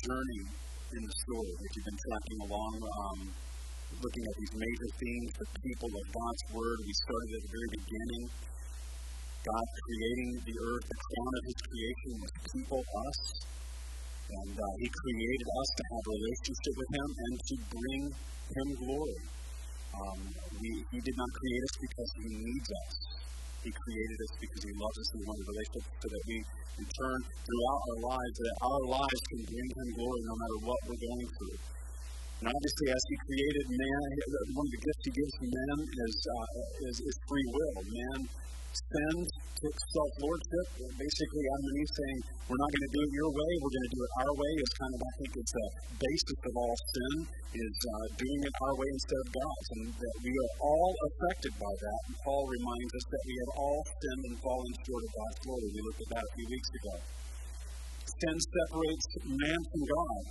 journey in the story that you've been tracking along, um, looking at these major themes, the people of God's Word. We started at the very beginning. God creating the earth, the crown of His creation was people, us. And uh, He created us to have a relationship with Him and to bring Him glory. Um, we, he did not create us because He needs us. He created us because He loves us and He wanted a relationship so that we, in turn, throughout our lives, that our lives can bring Him glory no matter what we're going through. And obviously, as He created man, one of the gifts He gives man is, uh, is, is free will. Man sins, self lordship. Basically, Eve saying, We're not going to do it your way, we're going to do it our way, is kind of, I think, it's the basis of all sin, is uh, doing it our way instead of God's. And that we are all affected by that. And Paul reminds us that we have all sinned and fallen short of God's glory. We looked at that a few weeks ago. Sin separates man from God.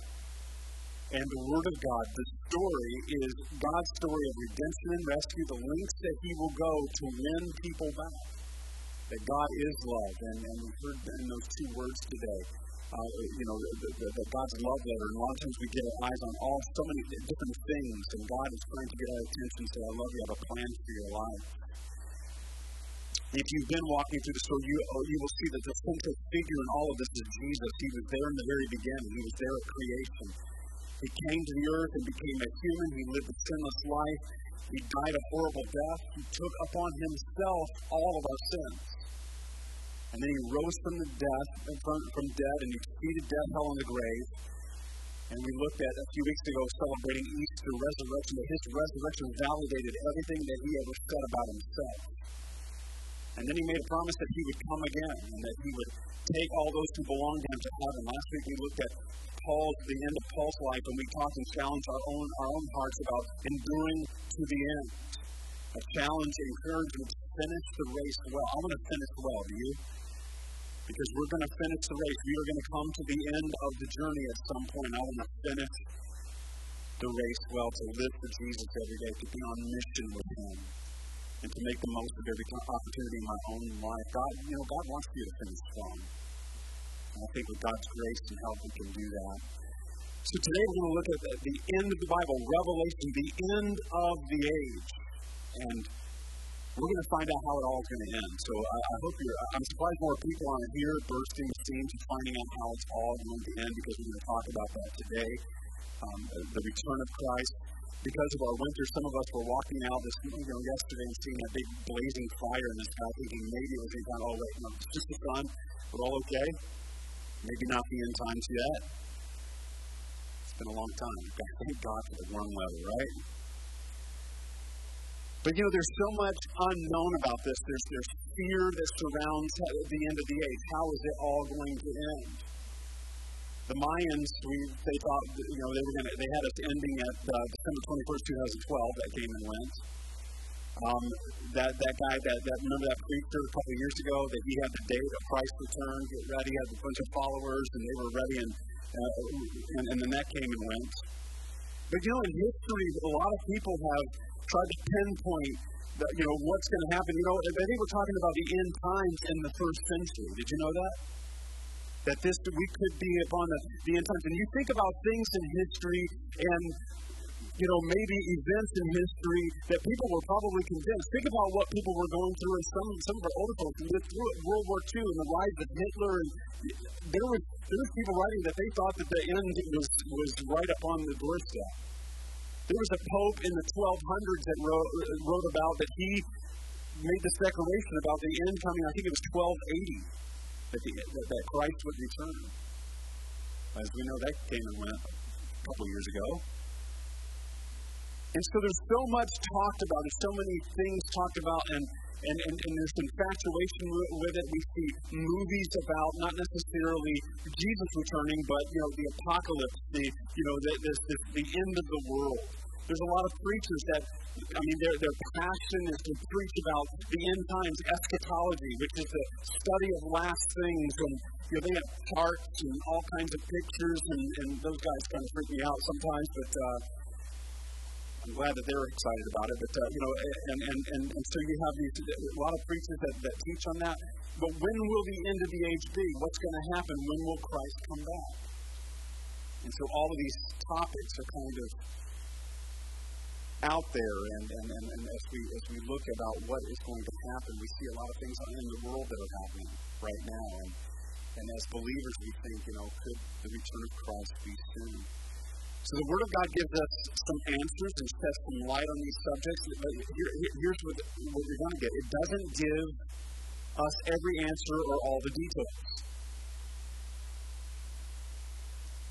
And the Word of God, the story, is God's story of redemption and rescue, the links that He will go to win people back that God is love, and, and we heard in those two words today. Uh, you know, the, the, the God's love letter, and a lot of times we get our eyes on all so many different things, and God is trying to get our attention. Say, "I love you. I have a plan for your life." If you've been walking through the story, you, oh, you will see that the central figure in all of this is Jesus. He was there in the very beginning. He was there at creation. He came to the earth and became a human. He lived a sinless life. He died a horrible death. He took upon himself all of our sins. And then he rose from the death, from, death, and he defeated death, hell, and the grave. And we looked at a few weeks ago celebrating Easter resurrection, that his resurrection validated everything that he ever said about himself. And then he made a promise that he would come again and that he would take all those who belong to him to heaven. Last week we looked at Paul's the end of Paul's life and we talked and challenged our own our own hearts about enduring to the end. A challenge, encouragement finish the race well. I want to finish well, do you? because we're going to finish the race. We are going to come to the end of the journey at some point. I want to finish the race well, to live for Jesus every day, to be on mission with Him, and to make the most of every opportunity in my own life. God, you know, God wants you to finish strong. And I think with God's grace and help, we can do that. So today we're going to look at the end of the Bible, Revelation, the end of the age. And we're going to find out how it all is going to end. So I, I hope you're, I'm surprised more people aren't here bursting the seams and finding out how it's all going to end because we're going to talk about that today. Um, the return of Christ. Because of our winter, some of us were walking out this you know, yesterday and seeing a big blazing fire in the sky, thinking maybe it was in kind oh, wait, no, it's just the sun. We're all okay. Maybe not the end times yet. It's been a long time. Thank God for the warm weather, right? But you know, there's so much unknown about this. There's, there's fear that surrounds the end of the age. How is it all going to end? The Mayans, we, they thought, you know, they were going to, they had us ending at uh, December 21st, 2012. That came and went. Um, that that guy, that, that remember that preacher a couple of years ago that he had the date of Christ's return, get ready, had a bunch of followers, and they were ready, and uh, and, and then that came and went. But you know, in history, a lot of people have tried to pinpoint you know what's going to happen. You know, I think we're talking about the end times in the first century. Did you know that? That this we could be upon the, the end times. And you think about things in history and you know, maybe events in history that people were probably convinced. Think about what people were going through, and some some of our older folks lived through it. World War II and the rise of Hitler, and there was there was people writing that they thought that the end was was right upon the doorstep. There was a pope in the 1200s that wrote, wrote about that he made this declaration about the end coming. I think it was 1280 that, the, that, that Christ would return. As we know, that came and went a couple years ago. And so there's so much talked about. There's so many things talked about, and and, and, and there's infatuation with it. We see movies about not necessarily Jesus returning, but you know the apocalypse, the you know the, the, the, the end of the world. There's a lot of preachers that, I mean, their, their passion is to preach about the end times, eschatology, which is the study of last things. And, you know, they have charts and all kinds of pictures, and, and those guys kind of freak me out sometimes, but uh, I'm glad that they're excited about it. But, uh, you know, and, and, and, and so you have these, a lot of preachers that, that teach on that. But when will the end of the age be? What's going to happen? When will Christ come back? And so all of these topics are kind of out there, and, and, and, and, as, we, as we look about what is going to happen, we see a lot of things in the world that are happening right now. And, and as believers, we think, you know, could the return of Christ be soon? So the Word of God gives us some answers and sheds some light on these subjects. But here, here's what, what you're going to get it doesn't give us every answer or all the details.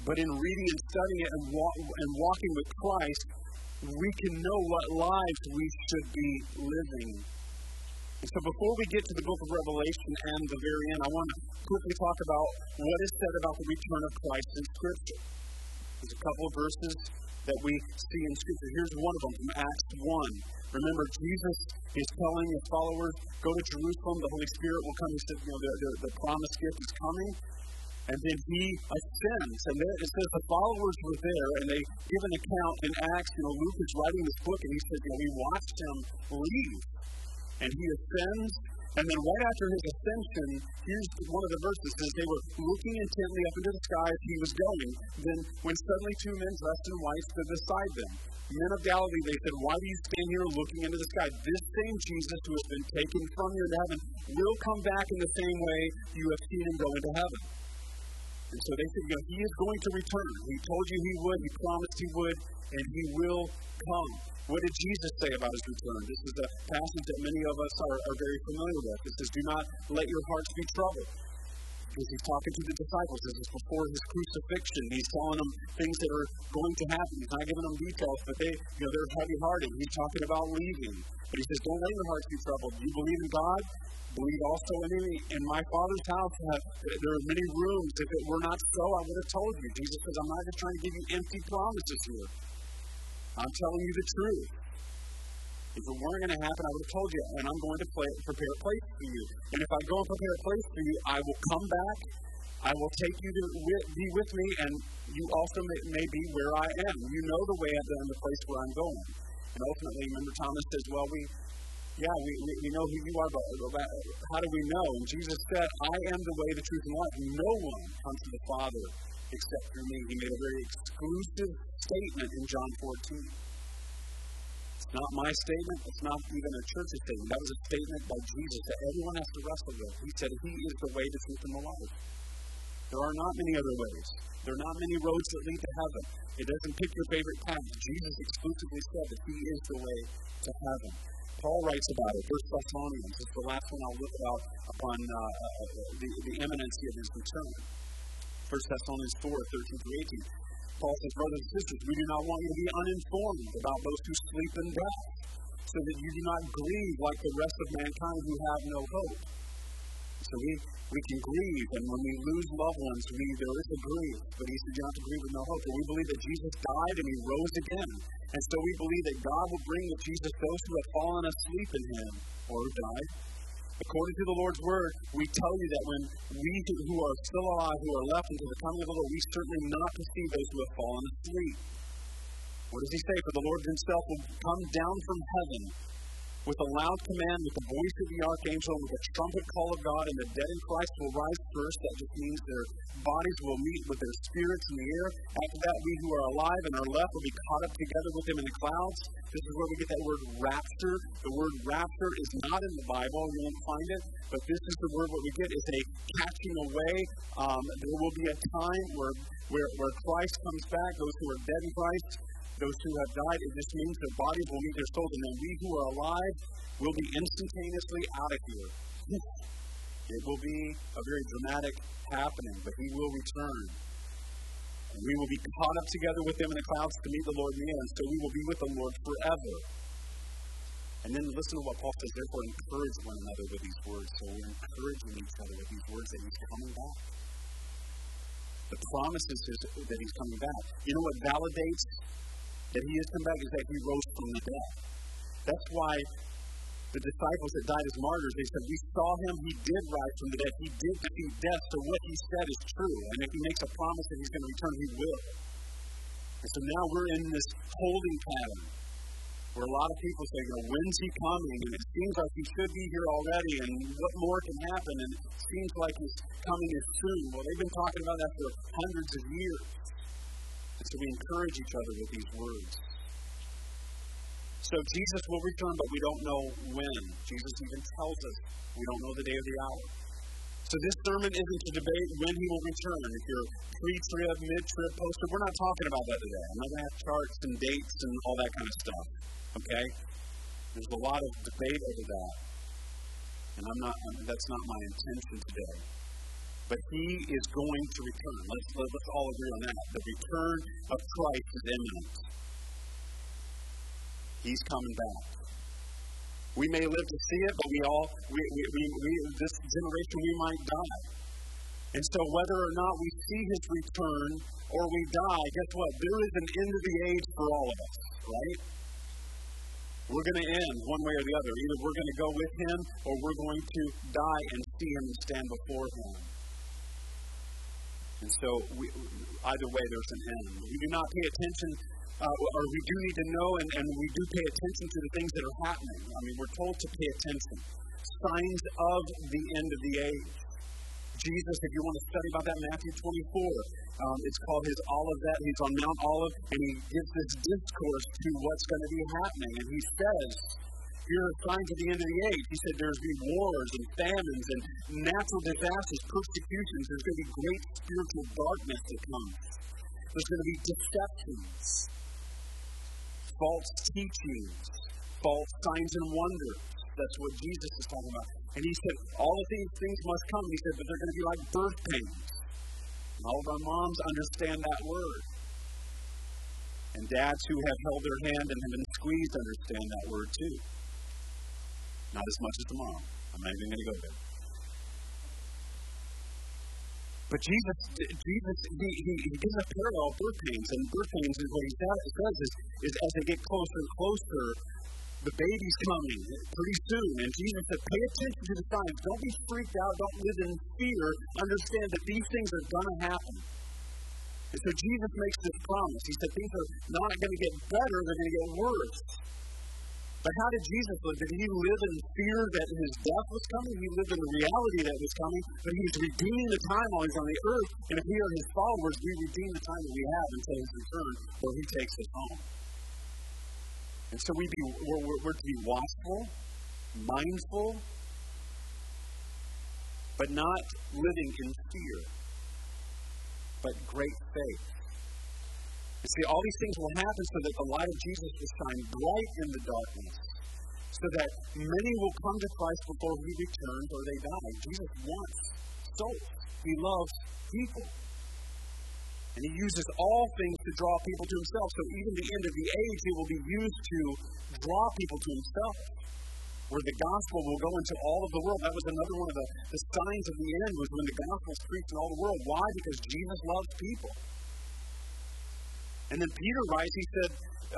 But in reading and studying it and, and walking with Christ, we can know what lives we should be living. And so before we get to the book of Revelation and the very end, I want to quickly talk about what is said about the return of Christ in Scripture. There's a couple of verses that we see in Scripture. Here's one of them from Acts 1. Remember, Jesus is telling his followers, go to Jerusalem, the Holy Spirit will come. He said, you know, the, the, the promised gift is coming. And then he ascends. And there, it says the followers were there, and they give an account in Acts. You know, Luke is writing this book, and he says, you know, we watched him leave. And he ascends. And then right after his ascension, here's one of the verses says they were looking intently up into the sky as he was going. Then when suddenly two men dressed in white stood beside them. Men of Galilee, they said, Why do you stand here looking into the sky? This same Jesus who has been taken from you into heaven will come back in the same way you have seen him go into heaven. And so they said, you know, he is going to return. He told you he would, he promised he would, and he will come. What did Jesus say about his return? This is a passage that many of us are, are very familiar with. It says, Do not let your hearts be troubled. Because he's talking to the disciples. This is before his crucifixion. He's telling them things that are going to happen. He's not giving them details, but they, you know, they're heavy hearted. He's talking about leaving. But he says, Don't let your hearts be troubled. You believe in God? believe also in me. In my Father's house, there are many rooms. If it were not so, I would have told you. Jesus says, I'm not just trying to give you empty promises here. I'm telling you the truth. If it weren't going to happen, I would have told you, and I'm going to play, prepare a place for you. And if I go and prepare a place for you, I will come back. I will take you to be with me, and you also may, may be where I am. You know the way and the place where I'm going. And ultimately, remember, Thomas says, Well, we, yeah, we, we, we know who you are, but how do we know? And Jesus said, I am the way, the truth, and life. No one comes to the Father except through me. He made a very exclusive statement in John 14. Not my statement. It's not even a church's statement. That was a statement by Jesus that everyone has to wrestle with. He said, He is the way, the truth, and the life. There are not many other ways. There are not many roads that lead to heaven. It doesn't pick your favorite path. Jesus exclusively said that He is the way to heaven. Paul writes about it. First Thessalonians is the last one I'll look about upon uh, uh, the, the imminency of his return. First Thessalonians 4, 13 through 18. Paul says, Brothers and sisters, we do not want you to be uninformed about those who sleep in death, so that you do not grieve like the rest of mankind who have no hope. So we, we can grieve, and when we lose loved ones, we, there is a grief. But he said you have to grieve with no hope. But we believe that Jesus died and he rose again. And so we believe that God will bring with Jesus those who have fallen asleep in him or died. According to the Lord's word, we tell you that when we who are still alive, who are left until the coming of the Lord, we certainly not to see those who have fallen asleep. What does he say? For the Lord himself will come down from heaven with a loud command, with the voice of the archangel, with a trumpet call of God, and the dead in Christ will rise first. That just means their bodies will meet with their spirits in the air. After that, we who are alive and are left will be caught up together with them in the clouds. This is where we get that word rapture. The word rapture is not in the Bible. You won't find it. But this is the word what we get. It's a catching away. Um, there will be a time where, where, where Christ comes back. Those who are dead in Christ those who have died, it just means their bodies will meet their souls, and then we who are alive will be instantaneously out of here. It will be a very dramatic happening, but he will return. And we will be caught up together with him in the clouds to meet the Lord in the air, so we will be with the Lord forever. And then listen to what Paul says, therefore encourage one another with these words. So we're encouraging each other with these words that he's coming back. The promises is that he's coming back. You know what validates that he is come back is that he rose from the dead. That's why the disciples that died as martyrs, they said, We saw him, he did rise from the dead, he did defeat death, so what he said is true. And if he makes a promise that he's going to return, he will. And so now we're in this holding pattern where a lot of people say, you know, when's he coming? And it seems like he should be here already, and what more can happen? And it seems like his coming is soon. Well, they've been talking about that for hundreds of years. So we encourage each other with these words. So Jesus will return, but we don't know when. Jesus even tells us we don't know the day or the hour. So this sermon isn't to debate when he will return. If you're pre-trib, mid-trib, post-trib, we're not talking about that today. I'm not going to have charts and dates and all that kind of stuff. Okay? There's a lot of debate over that. And I'm not, that's not my intention today. But he is going to return. Let's, let's all agree on that. The return of Christ is imminent. He's coming back. We may live to see it, but we all, we, we, we, we, this generation, we might die. And so, whether or not we see his return or we die, guess what? There is an end of the age for all of us, right? We're going to end one way or the other. Either we're going to go with him or we're going to die and see him and stand before him. And so, we, either way, there's an end. We do not pay attention uh, or we do need to know and, and we do pay attention to the things that are happening. I mean, we're told to pay attention. Signs of the end of the age. Jesus, if you want to study about that, Matthew 24, um, it's called his Olivet. He's on Mount Olive, and he gives this discourse to what's going to be happening. And he says, are signs of the end of the age. He said there's going to be wars and famines and natural disasters, persecutions. There's going to be great spiritual darkness that comes. There's going to be deceptions false teachings, false signs and wonders. That's what Jesus is talking about. And he said, all of these things must come. He said, but they're going to be like birth pains. And all of our moms understand that word. And dads who have held their hand and have been squeezed understand that word too. Not as much as mom. I'm not even going to go there. But Jesus, Jesus, he, he, he gives a parallel birth pains, and birth pains is what he says is, is as they get closer and closer, the baby's coming pretty soon. And Jesus said, pay attention to the signs. Don't be freaked out. Don't live in fear. Understand that these things are going to happen. And so Jesus makes this promise. He said things are not going to get better, they're going to get worse. But how did Jesus live? Did he live in fear that his death was coming? He lived in the reality that was coming, but he was redeeming the time while he's on the earth. And if we are his followers, we redeem the time that we have until his return, or he takes us home. And so we be, we're, we're, we're to be watchful, mindful, but not living in fear, but great faith. You see, all these things will happen so that the light of Jesus will shine bright in the darkness, so that many will come to Christ before he returns or they die. Jesus wants souls. He loves people. And he uses all things to draw people to himself. So even the end of the age, he will be used to draw people to himself. Where the gospel will go into all of the world. That was another one of the, the signs of the end was when the gospel is preached in all the world. Why? Because Jesus loves people. And then Peter writes, he said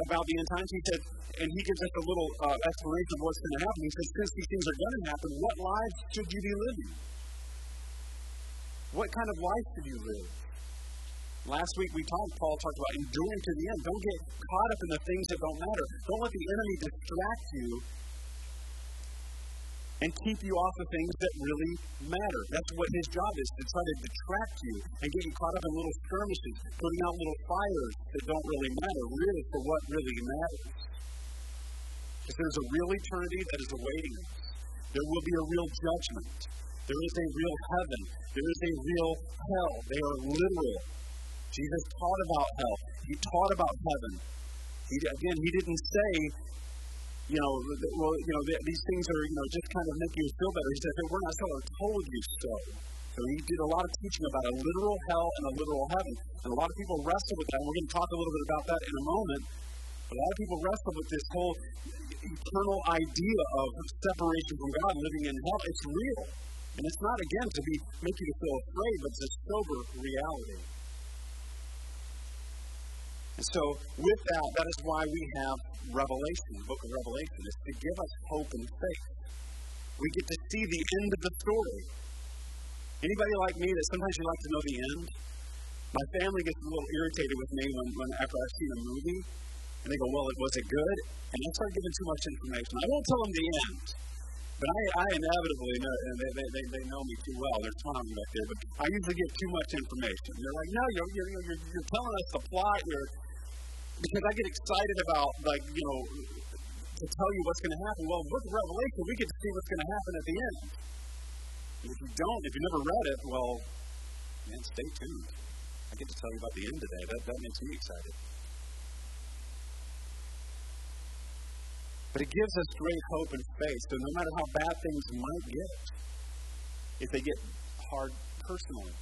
about the end times, he said, and he gives us a little uh, explanation of what's going to happen. He says, since these things are going to happen, what lives should you be living? What kind of life should you live? Last week we talked, Paul talked about enduring to the end. Don't get caught up in the things that don't matter. Don't let the enemy distract you and keep you off of things that really matter. That's what his job is, to try to detract you and get you caught up in little skirmishes, putting out little fires that don't really matter, really, for what really matters. Because there's a real eternity that is awaiting us. There will be a real judgment. There is a real heaven. There is a real hell. They are literal. Jesus taught about hell. He taught about heaven. He, again, he didn't say you know, well, you know, these things are, you know, just kind of make you feel better. He said, hey, we're not so, I told you so. So he did a lot of teaching about a literal hell and a literal heaven. And a lot of people wrestle with that. And we're going to talk a little bit about that in a moment. But a lot of people wrestle with this whole eternal idea of separation from God, living in hell. It's real. And it's not, again, to be make you feel afraid, but it's a sober reality. So, with that, that is why we have Revelation, the book of Revelation, is to give us hope and faith. We get to see the end of the story. Anybody like me that sometimes you like to know the end? My family gets a little irritated with me when, when after I've seen a movie, and they go, "Well, it was it good?" And I start giving too much information. I won't tell them the end, But I, I inevitably know, and they, they, they know me too well. They're smiling back there, but I usually get too much information. They're like, no, you're, you're, you're, you're telling us the plot. You're, because I get excited about, like, you know, to tell you what's going to happen. Well, of Revelation, we get to see what's going to happen at the end. And if you don't, if you never read it, well, man, stay tuned. I get to tell you about the end today. That, that makes me excited. But it gives us great hope and faith. So no matter how bad things might get, if they get hard personally.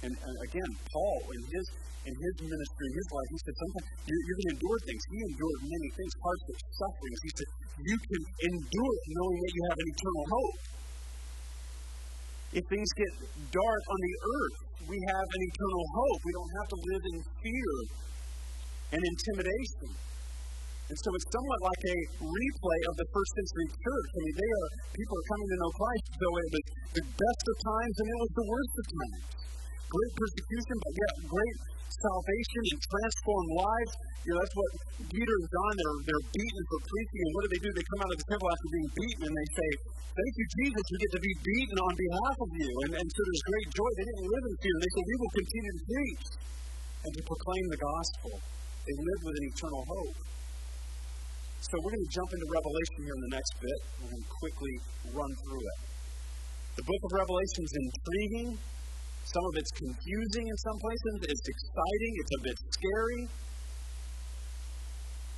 And, and again, Paul, in his in his ministry, in his life, he said, sometimes you're, you're going to endure things. He endured many things, hardships, sufferings. He said, you can endure it knowing that you have an eternal hope. If things get dark on the earth, we have an eternal hope. We don't have to live in fear and intimidation. And so it's somewhat like a replay of the first century church. I mean, they are people are coming to know Christ, so it was the best of times and it was the worst of times. Great persecution, but yet great salvation and transformed lives. You know, that's what Peter and John, they're, they're beaten for preaching. And what do they do? They come out of the temple after being beaten and they say, Thank you, Jesus, we get to be beaten on behalf of you. And, and so there's great joy. They didn't live in fear. They said, We will continue to preach and to proclaim the gospel. They lived with an eternal hope. So we're going to jump into Revelation here in the next bit. We're going to quickly run through it. The book of Revelation is intriguing. Some of it's confusing in some places. It's exciting. It's a bit scary.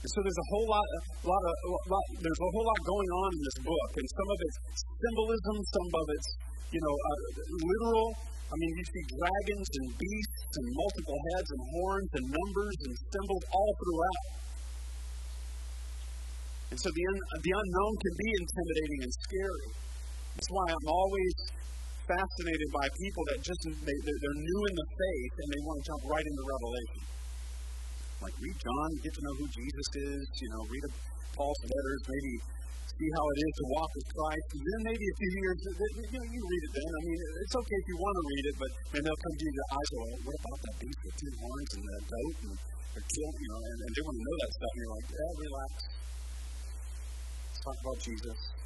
And so there's a whole lot, a lot of, a lot, there's a whole lot going on in this book, and some of it's symbolism, some of it's, you know, uh, literal. I mean, you see dragons and beasts and multiple heads and horns and numbers and symbols all throughout. And so the, un- the unknown can be intimidating and scary. That's why I'm always fascinated by people that just they, they're new in the faith and they want to jump right into Revelation. Like read John, get to know who Jesus is. You know, read Paul's letters, maybe see how it is to walk with Christ. And then maybe a few years, you know, you read it then. I mean, it's okay if you want to read it, but then they'll come to you, the eyes go, what about that beast with two horns and that goat and the kill, you know, and, and they want to know that stuff. And you're like, yeah, relax. Let's talk about Jesus.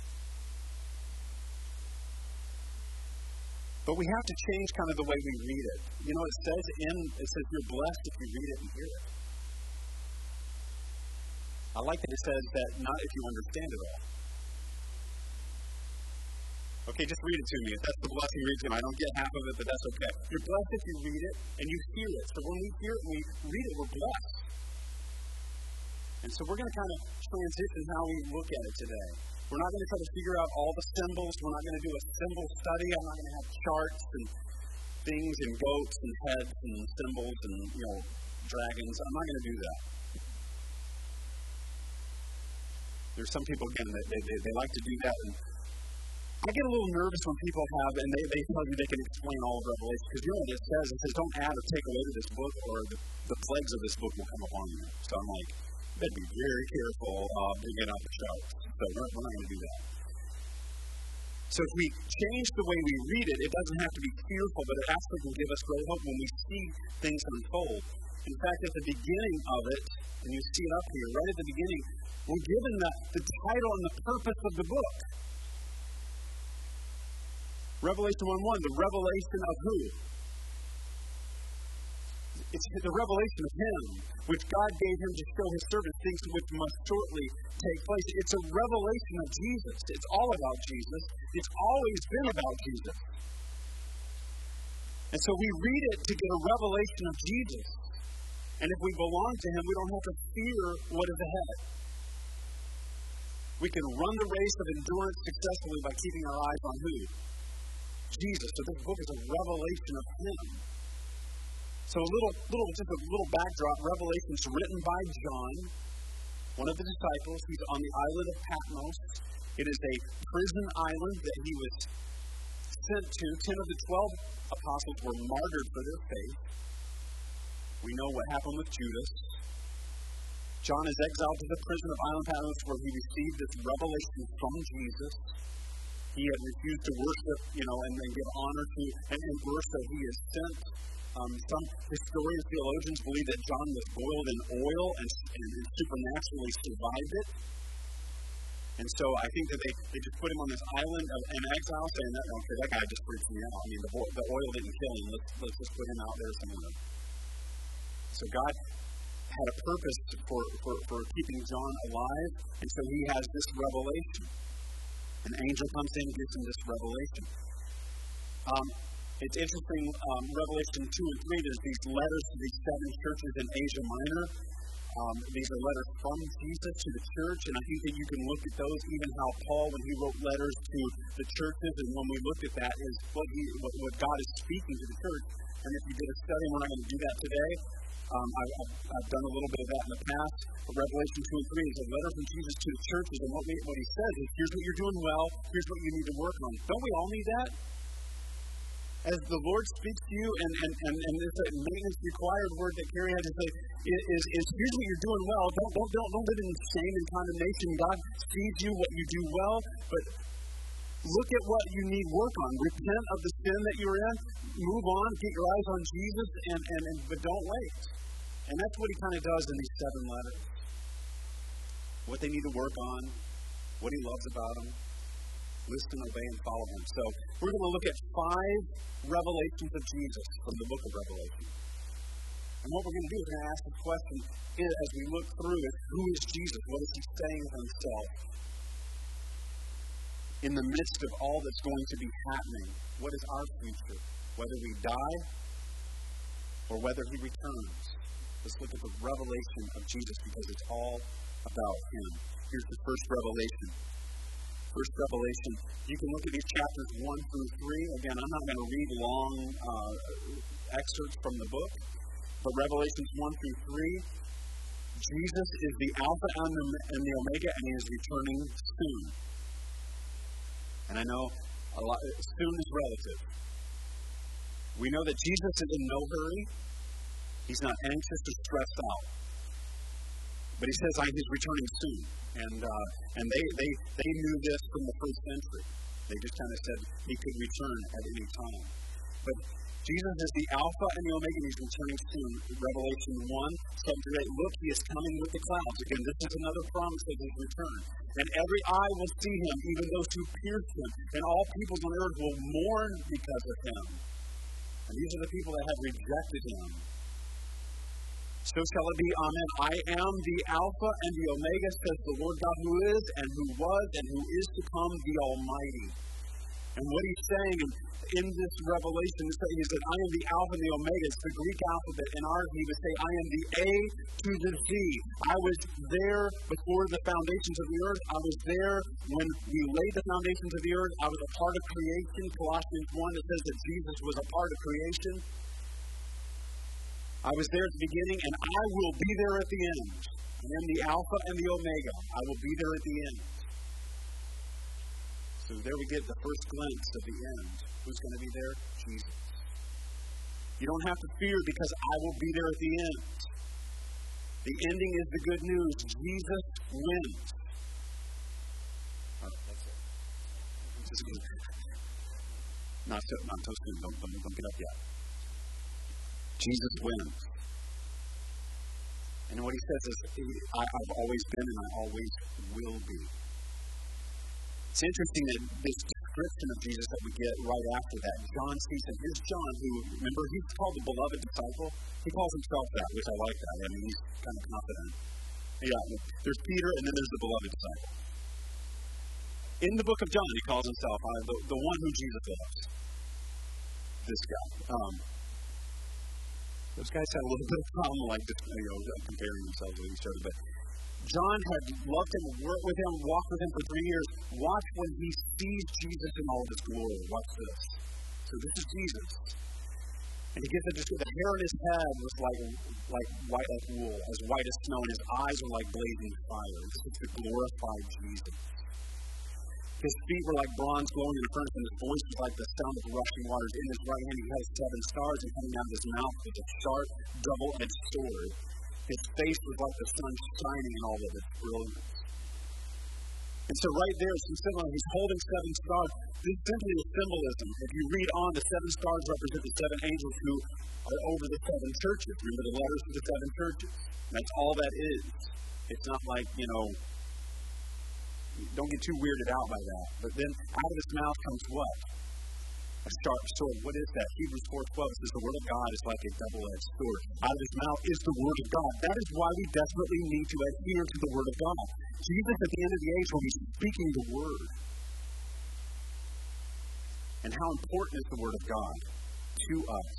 But we have to change kind of the way we read it. You know, it says in it says you're blessed if you read it and hear it. I like that it says that not if you understand it all. Okay, just read it to me. If that's the blessing read it to me, I don't get half of it, but that's okay. You're blessed if you read it and you hear it. So when we hear it and we read it, we're blessed. And so we're going to kind of transition how we look at it today. We're not going to try to figure out all the symbols. We're not going to do a symbol study. I'm not going to have charts and things and goats and heads and symbols and you know dragons. I'm not going to do that. There's some people again that they, they, they like to do that and I get a little nervous when people have, and they, they tell you they can explain all of Revelation, because you know what it says? It says, don't add or take away to this book, or the, the plagues of this book will come upon you. So I'm like, better be very careful uh, to get out the charts. So we're, we're not going to do that. So if we change the way we read it, it doesn't have to be fearful, but it actually will give us great hope when we see things unfold. In fact, at the beginning of it, and you see it up here, right at the beginning, we're given the, the title and the purpose of the book. Revelation 1 1, the revelation of who? It's the revelation of Him, which God gave Him to show His servants things which must shortly take place. It's a revelation of Jesus. It's all about Jesus. It's always been about Jesus. And so we read it to get a revelation of Jesus. And if we belong to Him, we don't have to fear what is ahead. We can run the race of endurance successfully by keeping our eyes on who? Jesus. So this book is a revelation of Him. So a little, little, just a little backdrop. Revelation's written by John, one of the disciples. He's on the island of Patmos. It is a prison island that he was sent to. Ten of the twelve apostles were martyred for their faith. We know what happened with Judas. John is exiled to the prison of Island Patmos where he received this revelation from Jesus. He had refused to worship, you know, and then give honor to and, and worship. He is sent um, some historians, theologians believe that John was boiled in oil and, and, and supernaturally survived it. And so I think that they, they just put him on this island of an exile, saying that okay, that guy just freaks me out. I mean, the, the oil didn't kill him. Let's, let's just put him out there somewhere. So God had a purpose for, for, for keeping John alive, and so he has this revelation. An angel comes in and gives him this revelation. Um, it's interesting, um, Revelation 2 and 3, there's these letters to these seven churches in Asia Minor. Um, these are letters from Jesus to the church, and I think that you can look at those, even how Paul, when he wrote letters to the churches, and when we looked at that, is what, he, what, what God is speaking to the church. And if you did a study, we're not going to do that today, um, I, have I've done a little bit of that in the past. But Revelation 2 and 3 is a letter from Jesus to the churches, and what, we, what he says is, here's what you're doing well, here's what you need to work on. Don't we all need that? As the Lord speaks to you, and, and, and, and this maintenance required word that Carrie had to say is, is here's what you're doing well. Don't, don't, don't, don't live in shame and condemnation. God sees you, what you do well, but look at what you need work on. Repent of the sin that you're in. Move on. Get your eyes on Jesus, and, and, and but don't wait. And that's what he kind of does in these seven letters. What they need to work on, what he loves about them, listen, obey, and follow him. So we're going to look at five revelations of Jesus from the book of Revelation. And what we're going to do is going to ask the question eh, as we look through it, who is Jesus? What is he saying of himself? In the midst of all that's going to be happening, what is our future? Whether we die or whether he returns. Let's look at the revelation of Jesus because it's all about him. Here's the first revelation. First revelation. You can look at these chapters 1 through 3. Again, I'm not going to read long uh, excerpts from the book, but Revelations 1 through 3. Jesus is the Alpha and the, and the Omega, and he is returning soon. And I know a lot, soon is relative. We know that Jesus is in no hurry. He's not anxious or stressed out. But he says, I, He's returning soon. And, uh, and they, they, they knew this from the first century. They just kind of said he could return at any time. But Jesus is the Alpha and the Omega, he's returning soon. Revelation 1, 7 8. Look, he is coming with the clouds. Again, this is another promise of his return. And every eye will see him, even those who pierced him. And all peoples on earth will mourn because of him. And these are the people that have rejected him. So shall it be, Amen. I am the Alpha and the Omega, says the Lord God who is, and who was, and who is to come, the Almighty. And what he's saying in this revelation is that I am the Alpha and the Omega. It's the Greek alphabet. In ours, he would say, I am the A to the Z. I was there before the foundations of the earth. I was there when we laid the foundations of the earth. I was a part of creation. Colossians 1, it says that Jesus was a part of creation. I was there at the beginning, and I will be there at the end. I am the Alpha and the Omega. I will be there at the end. So there we get the first glimpse of the end. Who's going to be there? Jesus. You don't have to fear because I will be there at the end. The ending is the good news. Jesus wins. That's it. Not, so, not so soon. Don't, don't, don't get up yet. Jesus wins. And what he says is, I, have always been and I always will be. It's interesting that this description of Jesus that we get right after that, John sees him. Here's John, who, remember, he's called the beloved disciple. He calls himself that, which I like that. I mean, he's kind of confident. Yeah, there's Peter, and then there's the beloved disciple. In the book of John, he calls himself uh, the, the one who Jesus loves. This guy. Um, those guys had a little bit of problem, like you know, comparing themselves with each other. But John had loved him, worked with him, walked with him for three years. Watch when he sees Jesus in all of his glory. Watch this. So this is Jesus. And he gets just the hair on his head was like like white like wool, as white as snow, and his eyes were like blazing fire. This is the glorified Jesus. His feet were like bronze glowing in the furnace, and his voice was like the sound of rushing waters. In his right hand he had seven stars, and coming out of his mouth was a sharp, double-edged sword. His face was like the sun shining in all of its brilliance. And so right there, some similar, he's holding seven stars. This simply is symbolism. If you read on, the seven stars represent the seven angels who are over the seven churches. Remember the letters to the seven churches. That's all that is. It's not like, you know, don't get too weirded out by that. But then out of his mouth comes what? A sharp sword. What is that? Hebrews 4.12 says the word of God is like a double-edged sword. Out of his mouth is the word of God. That is why we desperately need to adhere to the word of God. Jesus at the end of the age will be speaking the word. And how important is the word of God to us?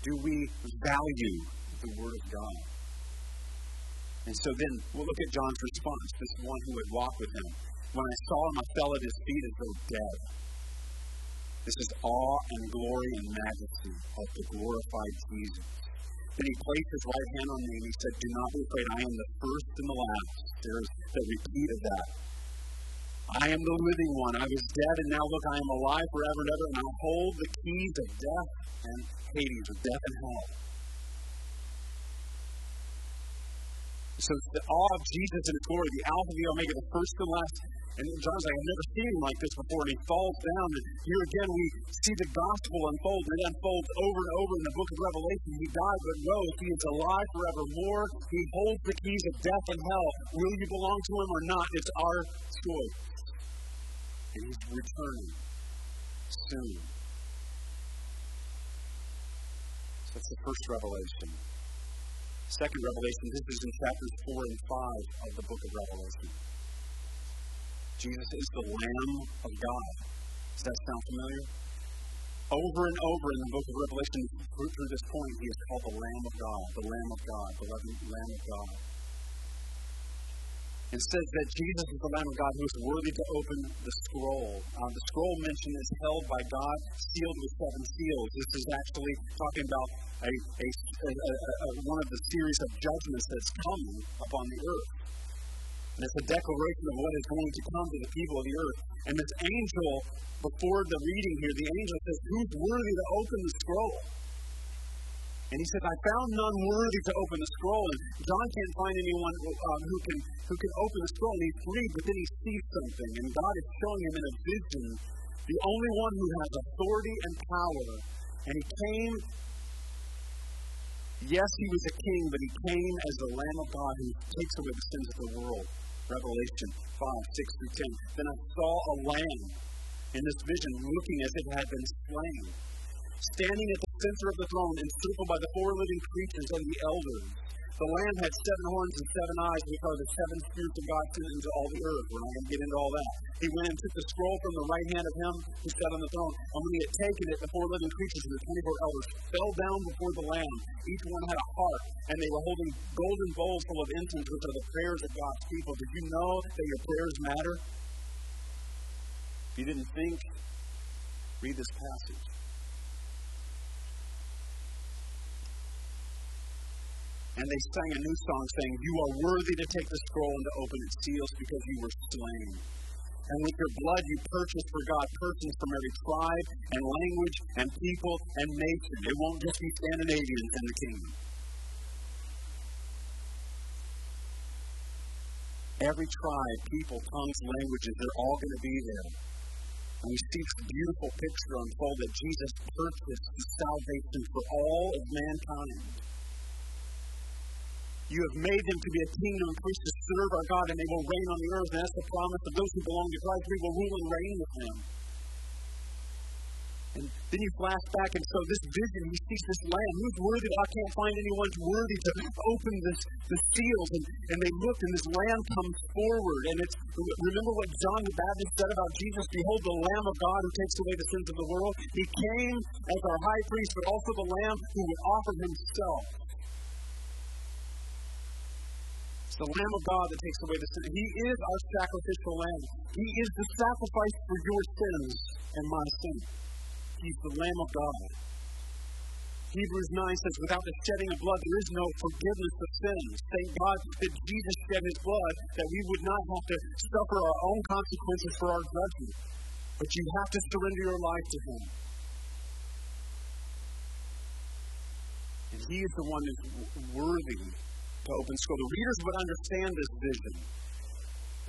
Do we value the word of God? And so then we'll look at John's response, this one who had walked with him. When I saw him, I fell at his feet as though dead. This is awe and glory and majesty of the glorified Jesus. Then he placed his right hand on me and he said, Do not be afraid. I am the first and the last. There's the repeat of that. I am the living one. I was dead, and now look, I am alive forever and ever, and I hold the keys of death and Hades, of death and hell. So the awe of Jesus and his glory, the Alpha, the Omega, the first and last. And John's like, I've never seen him like this before. And he falls down. And here again, we see the gospel unfold. And it unfolds over and over in the book of Revelation. He died but rose. He is alive forevermore. He holds the keys of death and hell. Will you belong to him or not? It's our choice. And he's returning soon. So that's the first revelation. Second revelation, this is in chapters 4 and 5 of the book of Revelation. Jesus is the Lamb of God. Does that sound familiar? Over and over in the book of Revelation, through this point, he is called the Lamb of God, the Lamb of God, the Lamb of God. It says that Jesus is the Lamb of God who is worthy to open the scroll. Uh, the scroll mentioned is held by God, sealed with seven seals. This is actually talking about a, a, a, one of the series of judgments that's coming upon the earth. And it's a declaration of what is going to come to the people of the earth. And this angel, before the reading here, the angel says, Who's worthy to open the scroll? And he says, I found none worthy to open the scroll. And John can't find anyone um, who, can, who can open the scroll. And he's reads, but then he sees something. And God is showing him in a vision the only one who has authority and power. And he came, yes, he was a king, but he came as the Lamb of God who takes away the sins of the world. Revelation 5, 6 through 10. Then I saw a lamb in this vision looking as if it had been slain standing at the center of the throne, encircled by the four living creatures and the elders. The Lamb had seven horns and seven eyes, which are the seven spirits of God sent into all the earth. We're not going to get into all that. He went and took the scroll from the right hand of him who sat on the throne. And when he had taken it, the four living creatures and the twenty-four elders fell down before the Lamb. Each one had a harp, and they were holding golden bowls full of incense, which are the prayers of God's people. Did you know that your prayers matter? If you didn't think, read this passage. And they sang a new song saying, You are worthy to take the scroll and to open its seals because you were slain. And with your blood you purchased for God persons from every tribe and language and people and nation. It won't just be Scandinavians in the kingdom. Every tribe, people, tongues, languages, they're all going to be there. And we see this beautiful picture unfold that Jesus purchased salvation for all of mankind. You have made them to be a kingdom and priests to serve our God, and they will reign on the earth. And that's the promise of those who belong to Christ. We will rule and reign with Him. And then you flash back, and so this vision, he sees this lamb. Who's worthy? I can't find anyone worthy to open this, the seals. And, and they look, and this lamb comes forward. And it's remember what John the Baptist said about Jesus Behold, the Lamb of God who takes away the sins of the world. He came as our high priest, but also the Lamb who would offer himself the Lamb of God that takes away the sin. He is our sacrificial lamb. He is the sacrifice for your sins and my sin. He's the Lamb of God. Hebrews 9 says, without the shedding of blood, there is no forgiveness of sins. Thank God that Jesus shed his blood, that we would not have to suffer our own consequences for our judgment. But you have to surrender your life to him. And he is the one that's worthy to open scroll. The readers would understand this vision.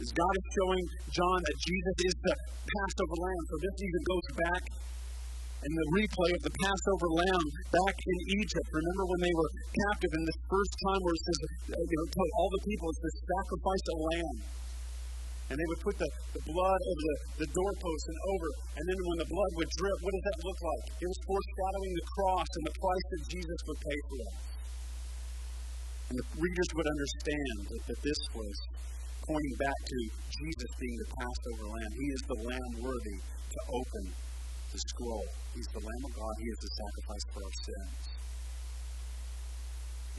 As God is showing John that Jesus is the Passover lamb. So this even goes back in the replay of the Passover lamb back in Egypt. Remember when they were captive in this first time where it says, uh, you know, told all the people, it's to sacrifice a lamb. And they would put the, the blood over the, the doorpost and over. And then when the blood would drip, what does that look like? It was foreshadowing the cross and the price that Jesus would pay for us. The readers would understand that, that this was pointing back to Jesus being the Passover lamb. He is the lamb worthy to open the scroll. He's the Lamb of God. He is the sacrifice for our sins.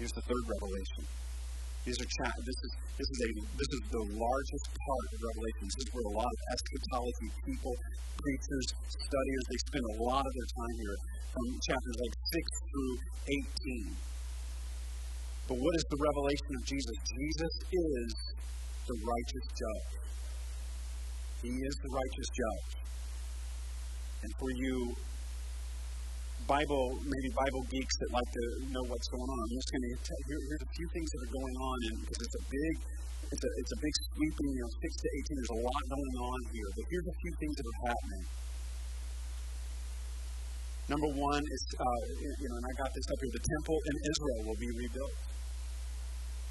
Here's the third revelation. These are cha- this is this is a this is the largest part of Revelation. This is where a lot of eschatology people, preachers, studiers, they spend a lot of their time here from chapters like six through eighteen. But what is the revelation of Jesus? Jesus is the righteous judge. He is the righteous judge. And for you Bible, maybe Bible geeks that like to know what's going on, I'm just going to tell you, here's a few things that are going on, and because it's a big, it's a, it's a big sweeping, you know, 6 to 18, there's a lot going on here. But here's a few things that are happening. Number one is, uh, you know, and I got this up here, the temple in Israel will be rebuilt.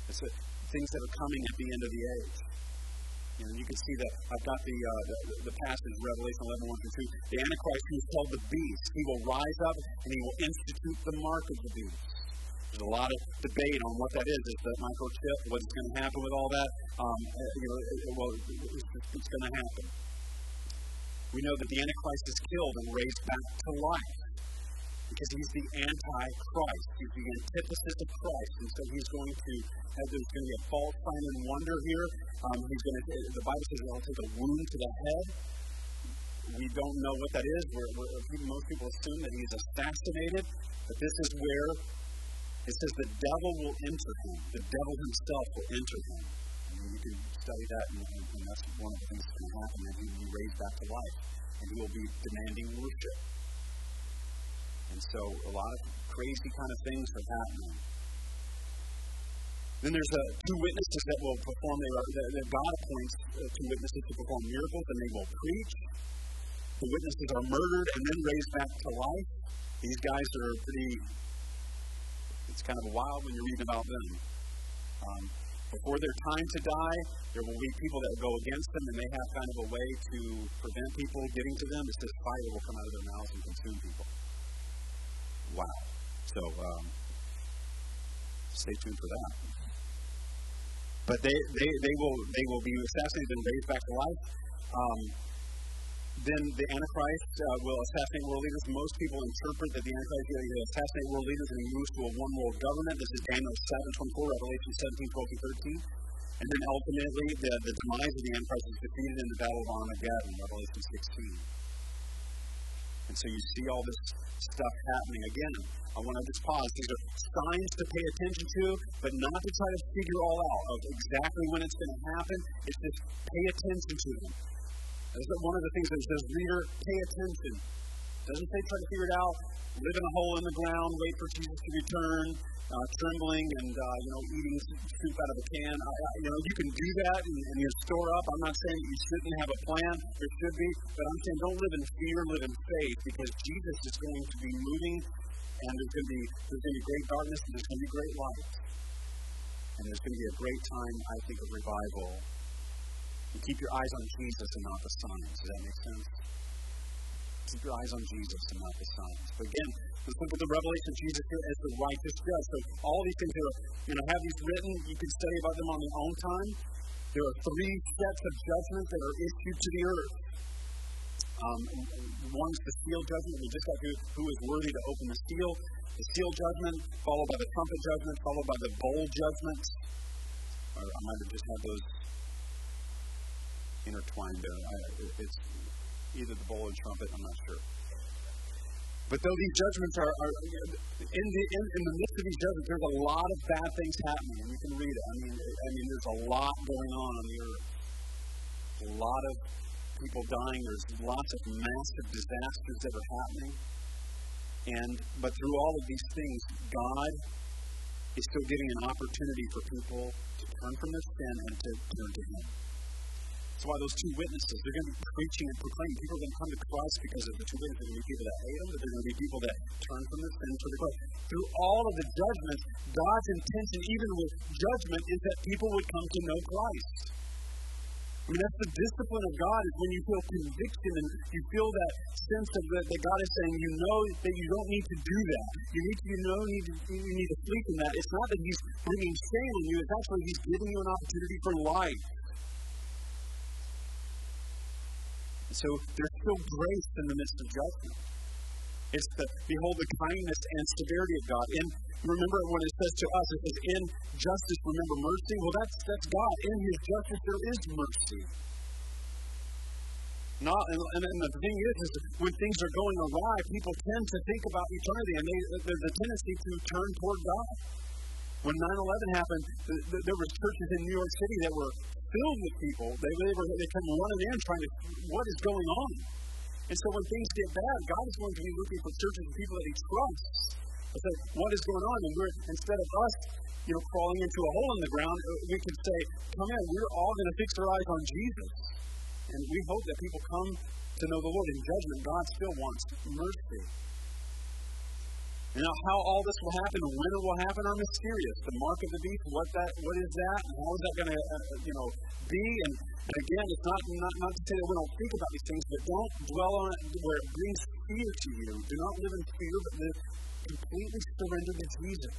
It's a, things that are coming at the end of the age. You know, you can see that I've got the, uh, the, the passage, Revelation 11, 1 through 2. The Antichrist, who is called the beast, he will rise up and he will institute the mark of the beast. There's a lot of debate on what that is. Is that microchip? What's going to happen with all that? Um, uh, you know, it, well, it's, it's going to happen. We know that the Antichrist is killed and raised back to life because he's the anti-Christ. He's the antithesis of Christ, and so he's going to. Uh, there's going to be a false sign and wonder here. Um, he's going to. The Bible says he'll take a wound to the head. We don't know what that is. We're, we're, most people assume that he's assassinated, but this is where it says the devil will enter him. The devil himself will enter him. You can study that, and, and that's one of the things that's going happen. And he will be raised back to life, and he will be demanding worship. And so a lot of crazy kind of things are happening. Then there's uh, two witnesses that will perform, they are, that God appoints uh, two witnesses to perform miracles, and they will preach. The witnesses are murdered and then raised back to life. These guys are pretty, it's kind of wild when you're reading about them. Um, before their time to die, there will be people that will go against them, and they have kind of a way to prevent people getting to them. It says fire will come out of their mouths and consume people. Wow. So um, stay tuned for that. But they, they, they will they will be assassinated and raised back to life. Um, then the Antichrist uh, will assassinate world leaders. Most people interpret that the Antichrist will assassinate world leaders and move to a one world government. This is Daniel 7 24, Revelation 17, 12 13. And then ultimately, the, the demise of the Antichrist is defeated in the Battle of Armageddon, Revelation 16. And so you see all this stuff happening. Again, I want to just pause. These are signs to pay attention to, but not to try to figure all out of exactly when it's going to happen. It's just pay attention to them. That's one of the things that says, reader, pay attention. Doesn't say try to figure it out, live in a hole in the ground, wait for Jesus to return, uh, trembling and uh, you know eating soup out of a can. I, I, you know you can do that and, and you store up. I'm not saying you shouldn't have a plan. There should be, but I'm saying don't live in fear, live in faith, because Jesus is going to be moving, and there's going to be there's going to be great darkness, and there's going to be great light, and there's going to be a great time, I think, of revival. You keep your eyes on Jesus and not the signs. Does that make sense? Keep your eyes on Jesus and not the signs. But again, look at the revelation of Jesus here as the righteous judge. So all these things are, you know, have these written. You can study about them on your own time. There are three sets of judgment that are issued to the earth. Um, one's the seal judgment. We just got who, who is worthy to open the seal. The seal judgment, followed by the trumpet judgment, followed by the bowl judgment. Or I might have just had those intertwined there. I, it's either the bowl or trumpet, I'm not sure. But though these judgments are, are in, the, in, in, the midst of these judgments, there's a lot of bad things happening, and you can read it. I mean, I mean, there's a lot going on on the earth. A lot of people dying. There's lots of massive disasters that are happening. And but through all of these things, God is still giving an opportunity for people to turn from their sin and to turn to Him. That's why those two witnesses, they're going to be preaching and proclaiming. People are going to come to Christ because of the two witnesses. There are going to be people that hate there are going to be people that turn from their sin to the Christ. Through all of the judgments, God's intention, even with judgment, is that people would come to know Christ. I mean, that's the discipline of God is when you feel conviction and you feel that sense of that, that God is saying, you know that you don't need to do that. You need to, you know, need to, you need to flee from that. It's not that He's bringing shame on you. It's actually He's giving you an opportunity for life. And so there's still grace in the midst of judgment. It's the behold the kindness and severity of God. And remember when it says to us, it says, in justice, remember mercy. Well, that's that's God. In His justice, there is mercy. Not, and, and, the thing is, is when things are going awry, people tend to think about eternity, and they, there's a tendency to turn toward God. When 9/11 happened, there were churches in New York City that were filled with people. They, were they come running in, trying to, what is going on? And so when things get bad, God is going to be looking for churches and people that He trusts. I said, what is going on? And we're instead of us, you know, crawling into a hole in the ground, uh, we can say, come in, we're all going to fix our eyes on Jesus. And we hope that people come to know the Lord. In judgment, God still wants mercy. Now how all this will happen and when it will happen are mysterious. The mark of the beast, what that, what is that, and how is that going to, uh, uh, you know, be? And, and again, it's not, not not to say that we don't think about these things, but don't dwell on it where it brings fear to you. Do not live in fear, but live completely surrendered to Jesus.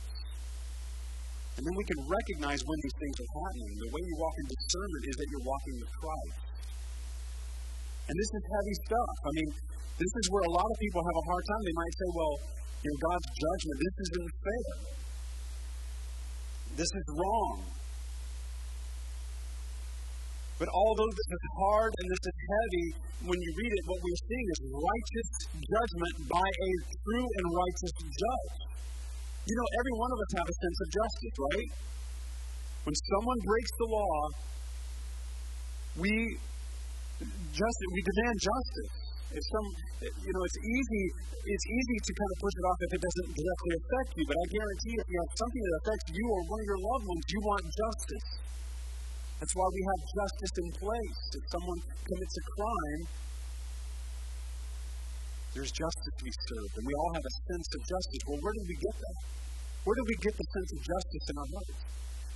And then we can recognize when these things are happening. The way you walk in discernment is that you're walking with Christ. And this is heavy stuff. I mean, this is where a lot of people have a hard time. They might say, well, know, God's judgment, this isn't fair. This is wrong. But although this is hard and this is heavy, when you read it, what we're seeing is righteous judgment by a true and righteous judge. You know, every one of us have a sense of justice, right? When someone breaks the law, we just we demand justice. If some, you know, it's easy. It's easy to kind of push it off if it doesn't directly affect you. But I guarantee, if you have something that affects you or one of your loved ones, you want justice. That's why we have justice in place. If someone commits a crime, there's justice to be served, and we all have a sense of justice. Well, where did we get that? Where did we get the sense of justice in our lives?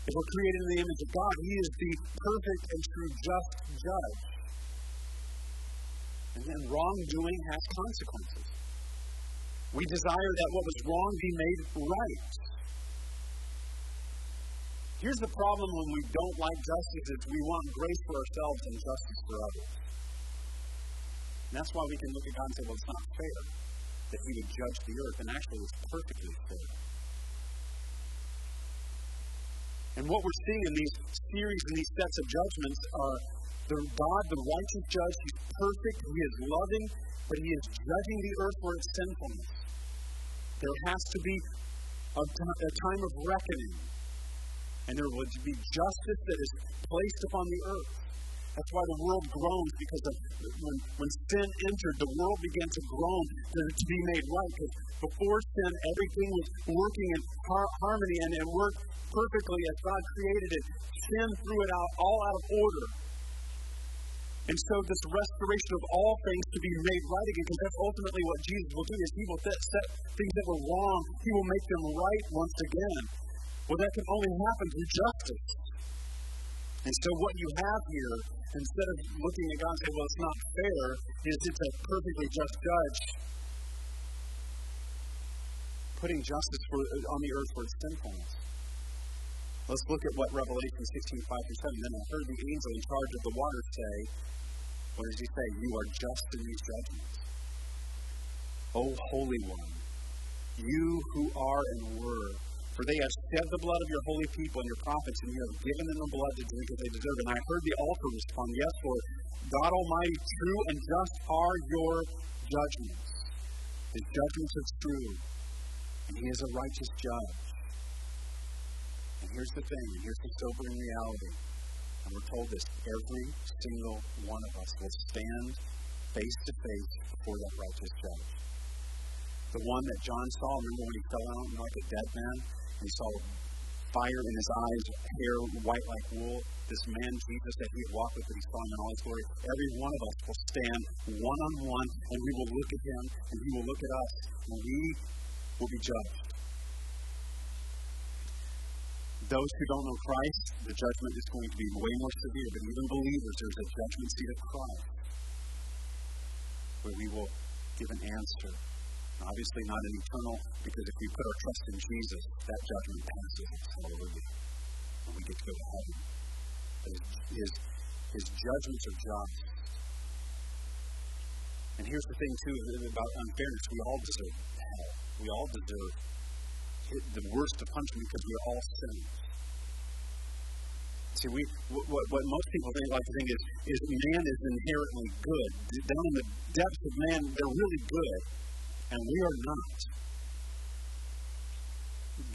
If we're created in the image of God, He is the perfect and true just judge. And then wrongdoing has consequences. We desire that what was wrong be made right. Here's the problem when we don't like justice is we want grace for ourselves and justice for others. And that's why we can look at God and say, well, it's not fair that he would judge the earth, and actually it's perfectly fair. And what we're seeing in these series and these sets of judgments are the God, the righteous judge, he's perfect, he is loving, but he is judging the earth for its sinfulness. There has to be a time of reckoning, and there will be justice that is placed upon the earth. That's why the world groans, because of, when, when sin entered, the world began to groan to, to be made right. Because before sin, everything was working in har- harmony and it worked perfectly as God created it. Sin threw it out all out of order. And so this restoration of all things to be made right again, because that's ultimately what Jesus will do, is he will set things that were wrong, he will make them right once again. Well, that can only happen through justice. And so what you have here, instead of looking at God and saying, well, it's not fair, is it's a perfectly just judge putting justice for, on the earth for its sinfulness. Let's look at what Revelation 16, 5 through 7. Then I heard the angel in charge of the waters say, what does he say? You are just in these judgments. O Holy One, you who are and were, for they have shed the blood of your holy people and your prophets, and you have given them the blood to drink as they deserve. And I heard the altar respond, Yes, Lord, God Almighty, true and just are your judgments. His judgments are true, and He is a righteous judge. Here's the thing, here's the sobering reality. And we're told this every single one of us will stand face to face before that righteous judge. The one that John saw, remember when he fell out like a dead man? And he saw fire in his eyes, hair white like wool. This man, Jesus, that he had walked with, that he saw him in all his glory. Every one of us will stand one on one, and we will look at him, and he will look at us, and we will be judged. Those who don't know Christ, the judgment is going to be way more severe. But even believers, there's a judgment seat of Christ where we will give an answer. Obviously, not an eternal, because if we put our trust in Jesus, that judgment passes. Hallelujah. And we get to go to heaven. But his, his judgments are just. And here's the thing, too, about unfairness. We all deserve hell. We all deserve the worst of punishment because we are all sinners. See, we, what, what most people think, like to think is, is man is inherently good. Down in the depths of man, they're really good, and we are not.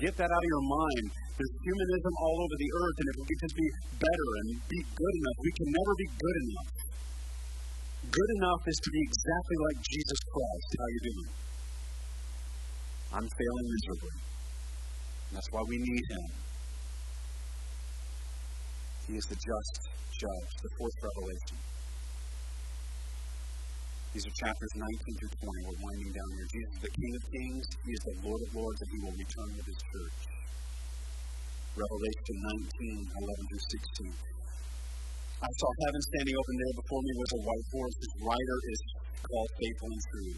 Get that out of your mind. There's humanism all over the earth, and if we could just be better and be good enough, we can never be good enough. Good enough is to be exactly like Jesus Christ. How you doing? I'm failing miserably. And that's why we need him. He is the just judge, the fourth revelation. These are chapters 19 through 20. We're winding down here. Jesus is the King of Kings. He is the Lord of Lords, and He will return with His church. Revelation 19, 11 through 16. I saw heaven standing open there. Before me was a white horse. His rider is called Faithful and True.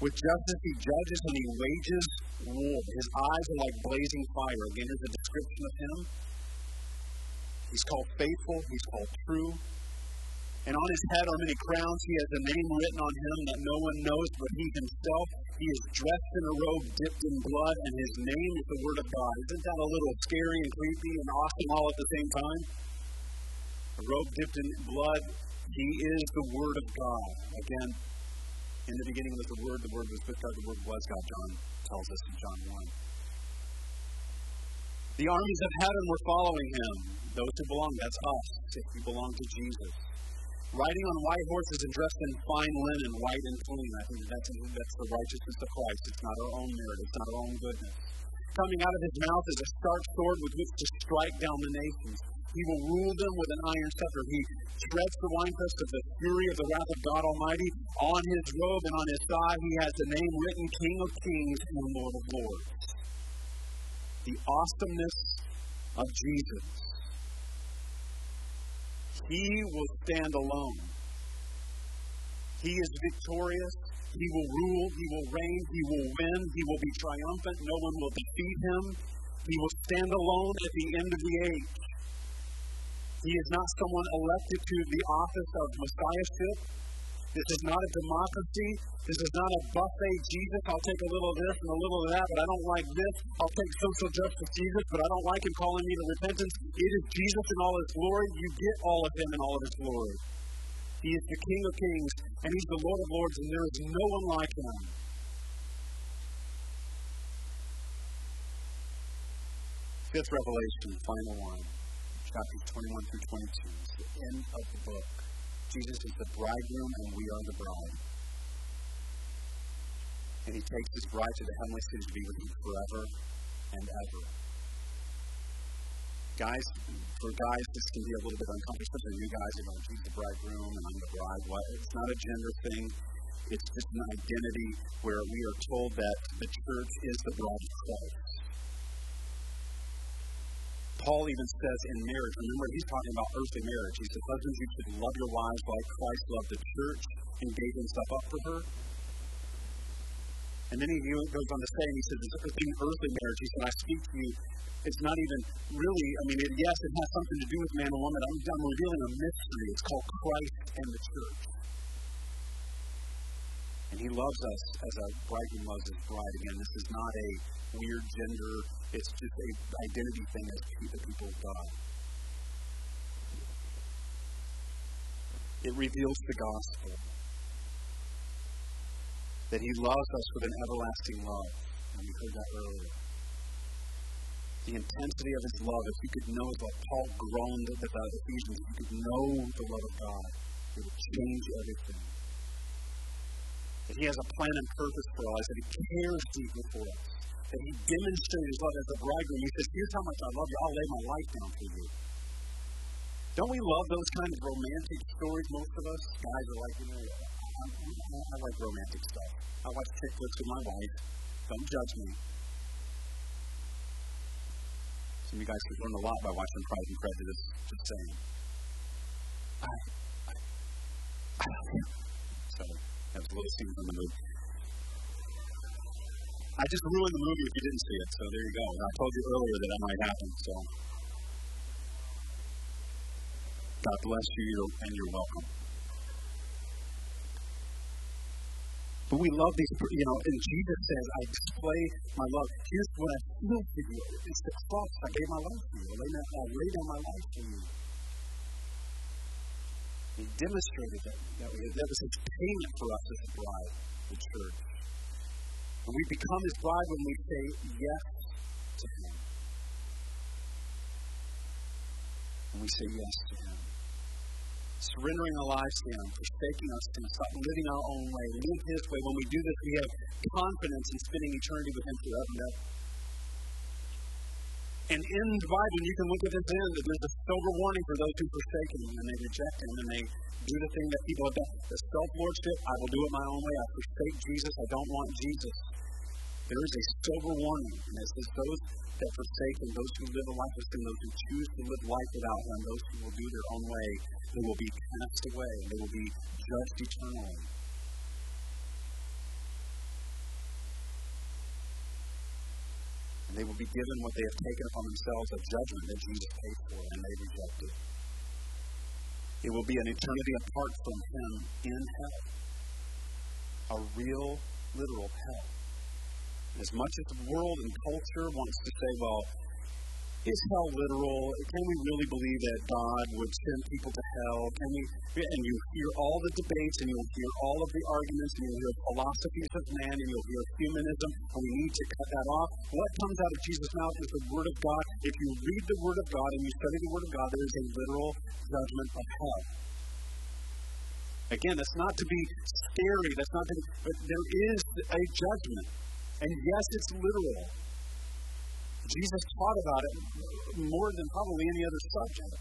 With justice he judges and he wages war. His eyes are like blazing fire. Again, here's a description of him. He's called faithful, he's called true. And on his head are many crowns. He has a name written on him that no one knows but he himself. He is dressed in a robe dipped in blood, and his name is the Word of God. Isn't that a little scary and creepy and awesome all at the same time? A robe dipped in blood. He is the Word of God. Again, in the beginning was the Word, the Word was with God, the Word was God, John tells us in John 1. The armies of heaven were following him. Those who belong, that's us, if we belong to Jesus. Riding on white horses and dressed in fine linen, white and clean. I think that's, that's the righteousness of Christ. It's not our own merit, it's not our own goodness. Coming out of his mouth is a sharp sword with which to strike down the nations. He will rule them with an iron scepter. He treads the winepress of the fury of the wrath of God Almighty. On his robe and on his thigh, he has the name written King of Kings and Lord of Lords. The awesomeness of Jesus. He will stand alone. He is victorious. He will rule. He will reign. He will win. He will be triumphant. No one will defeat him. He will stand alone at the end of the age. He is not someone elected to the office of messiahship. This is not a democracy. This is not a buffet Jesus. I'll take a little of this and a little of that, but I don't like this. I'll take social justice Jesus, but I don't like him calling me to repentance. It is Jesus in all his glory. You get all of him in all of his glory. He is the King of kings, and he's the Lord of lords, and there is no one like him. Fifth revelation, final one chapters 21 through 22. It's the end of the book. Jesus is the bridegroom, and we are the bride. And he takes his bride to the heavenly city to be with him forever and ever. Guys, for guys, this can be a little bit uncomfortable, especially you guys, you know, he's the bridegroom and I'm the bride. It's not a gender thing. It's just an identity where we are told that the church is the bride of Christ. Paul even says in marriage, remember, he's talking about earthly marriage. He says, Husbands, you should love your wives like Christ loved the church and gave himself up for her. And then he goes on to say, and he says, in earthly marriage, he said, I speak to you. It's not even really, I mean, it, yes, it has something to do with man and woman. I'm, I'm revealing a mystery. It's called Christ and the church. And he loves us as a bridegroom loves his bride. Again, this is not a weird gender. It's just a identity thing as the people of God. It reveals the gospel. That he loves us with an everlasting love. And we heard that earlier. The intensity of his love, if you could know, like Paul groaned about Ephesians, if you could know the love of God, it would change everything. That he has a plan and purpose for us, that he cares deeply for us that he demonstrated his love as a bridegroom. He says, Here's how much I love you. I'll lay my life down for you. Don't we love those kind of romantic stories, most of us? Guys are like, you know, I, I, like romantic stuff. I watch chick flicks with my wife. Don't judge me. So And you guys could learn a lot by watching Pride and Prejudice, just saying. I, I, I love him. So, that was a little scene from the movie. I just ruined the movie if you didn't see it, so there you go. I told you earlier that that might happen, so. God bless you, and you're welcome. But we love these, you know, and Jesus says, I display my love. Here's what I feel for you. It's the cross. I gave my life for you. I laid down my life for you. He demonstrated that, that, we, that was his payment for us as a bride, the church. And we become his bride when we say yes to him. When we say yes to him surrendering our lives to Him, forsaking us to stop living our own way, live His way. When we do this, we have confidence in spending eternity with Him forever and ever. And in the Bible, you can look at this end, there's a sober warning for those who forsake Him and they reject Him and they do the thing that people have done. The self lordship, I will do it my own way. I forsake Jesus. I don't want Jesus. There is a sober warning, and it says those that forsake Him, those who live a life with Him, those who choose to live life without Him, those who will do their own way, they will be cast away. They will be judged eternally. And they will be given what they have taken upon themselves, a judgment that Jesus paid for, and they rejected. It will be an eternity apart from Him in hell. A real, literal hell. As much as the world and culture wants to say, well, is hell literal? Can we really believe that God would send people to hell? Can we? And you hear all the debates, and you'll hear all of the arguments, and you'll hear philosophies of man, and you'll hear humanism, and we need to cut that off. What comes out of Jesus' mouth is the Word of God. If you read the Word of God and you study the Word of God, there is a literal judgment of hell. Again, that's not to be scary. That's not to. Be, but there is a judgment, and yes, it's literal. Jesus taught about it more than probably any other subject.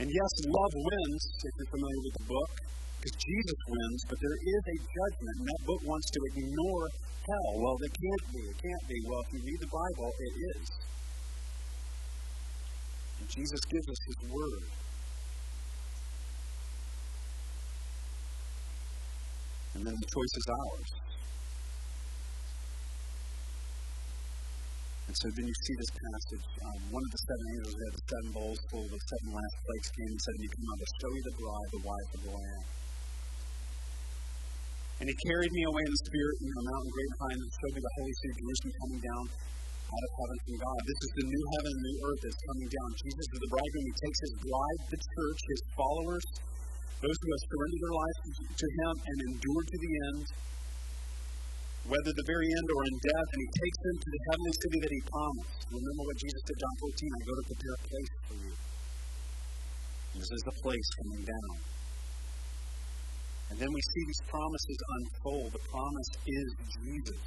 And yes, love wins, if you're familiar with the book, because Jesus wins, but there is a judgment, and that book wants to ignore hell. Well, it can't be. It can't be. Well, if you read the Bible, it is. And Jesus gives us His Word. And then the choice is ours. And so then you see this passage. Um, one of the seven angels had the seven bowls full of seven last plagues came and said, you come out to show you the bride, the wife of the Lamb. And he carried me away in the spirit in the mountain great and high, and showed me the holy city Jerusalem coming down out of heaven from God. This is the new heaven and new earth that's coming down. Jesus is the bridegroom. He takes his bride, the church, his followers, those who have surrendered their lives to him and endured to the end whether the very end or in death, and he takes them to the heavenly city that he promised. Remember what Jesus said, John 14, I go to prepare a place for you. And this is the place coming down. And then we see these promises unfold. The promise is Jesus.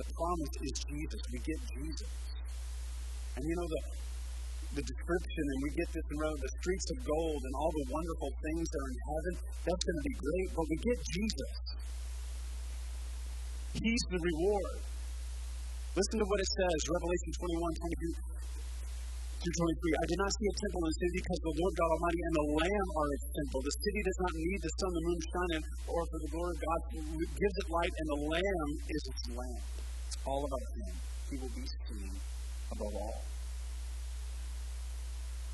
The promise is Jesus. We get Jesus. And you know, the, the description, and we get this in row, the streets of gold and all the wonderful things that are in heaven, that's going to be great, but we get Jesus. He's the reward. Listen to what it says, Revelation 21, 22 through 23. I did not see a temple in the city because the Lord God Almighty and the Lamb are its temple. The city does not need the sun, the moon, shining, or for the glory of God gives it light, and the Lamb is its lamp. It's all about Him. He will be seen above all.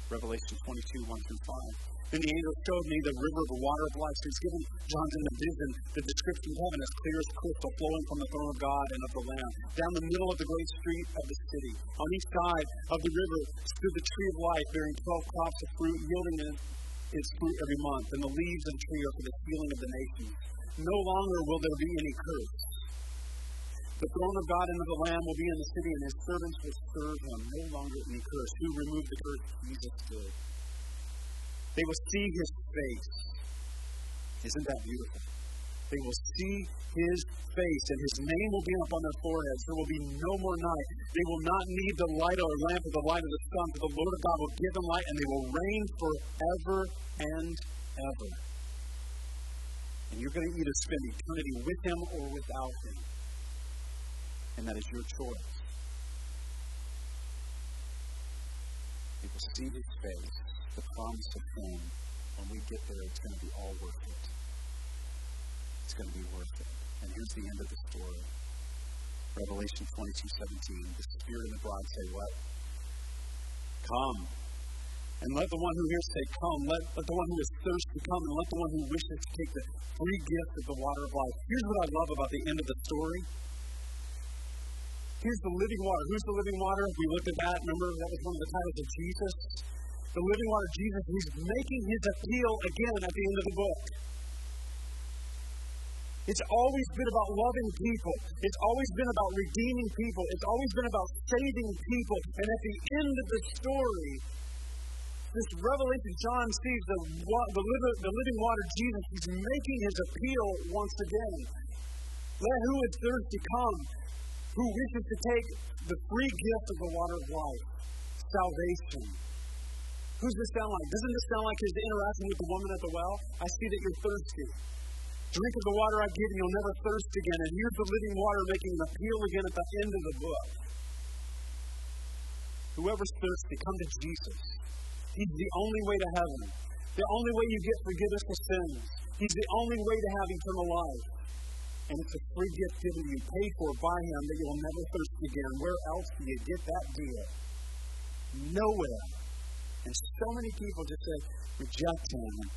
Revelation 22, 1 through 5. Then the angel showed me the river of the water of life. So he's given John in the vision the description of heaven as clear as crystal, flowing from the throne of God and of the Lamb. Down the middle of the great street of the city. On each side of the river stood the tree of life, bearing twelve crops of fruit, yielding its fruit every month. And the leaves of the tree are for the healing of the nations. No longer will there be any curse. The throne of God and of the Lamb will be in the city, and his servants will serve him. No longer any curse. Who removed the curse? Jesus did. They will see his face. Isn't that beautiful? They will see his face, and his name will be up on their foreheads. There will be no more night. They will not need the light or lamp or the light of the sun, for the Lord of God will give them light, and they will reign forever and ever. And you're going to either spend eternity with him or without him and that is your choice. We will see His face, the promise of Him. When we get there, it's going to be all worth it. It's going to be worth it. And here's the end of the story. Revelation 22, 17. The Spirit and the bride say, What? Come. And let the one who hears say, Come. Let, let the one who is thirsty come. And let the one who wishes to take the free gift of the water of life. Here's what I love about the end of the story. Here's the living water. Who's the living water? We looked at that. Remember, that was one of the titles of Jesus. The living water, Jesus, he's making his appeal again at the end of the book. It's always been about loving people. It's always been about redeeming people. It's always been about saving people. And at the end of the story, this revelation, John sees the, the, the living water, Jesus, he's making his appeal once again. Let who is thirsty come, who wishes to take the free gift of the water of life, salvation. Who's this sound like? Doesn't this sound like his interaction with the woman at the well? I see that you're thirsty. Drink of the water I give, and you'll never thirst again. And here's the living water making an appeal again at the end of the book. Whoever's thirsty, come to Jesus. He's the only way to heaven. The only way you get forgiveness of sins. He's the only way to have eternal life. And it's a free gift given you, paid for by Him, that you'll never thirst again. Where else do you get that deal? Nowhere. And so many people just say, reject Him and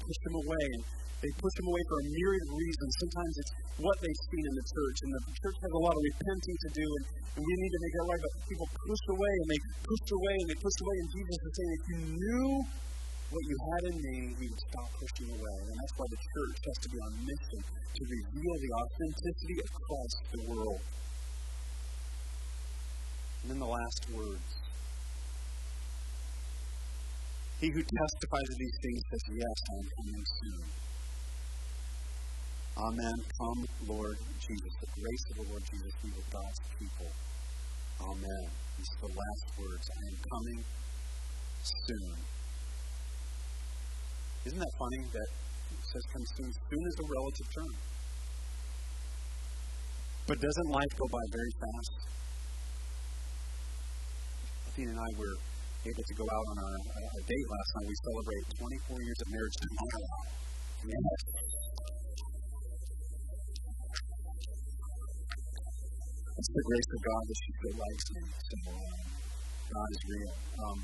push Him away. And they push Him away for a myriad of reasons. Sometimes it's what they've seen in the church. And the church has a lot of repenting to do. And, and we need to make it right. But people push away and they push away and they push away. And Jesus is saying, if you knew what you had in me, he would stop pushing away. And that's why the church has to be on mission to reveal the authenticity of Christ to the world. And then the last words. He who testifies of these things says, Yes, I am coming soon. Amen. Come, Lord Jesus. The grace of the Lord Jesus be with God's people. Amen. These are the last words. I am coming soon. Isn't that funny that it says come soon? Is a relative term. But doesn't life go by very fast? Athena and I were able to go out on a, a date last night. We celebrated 24 years of marriage tomorrow. Yes. It's the grace of God that she still likes me. So um, God is real. Um,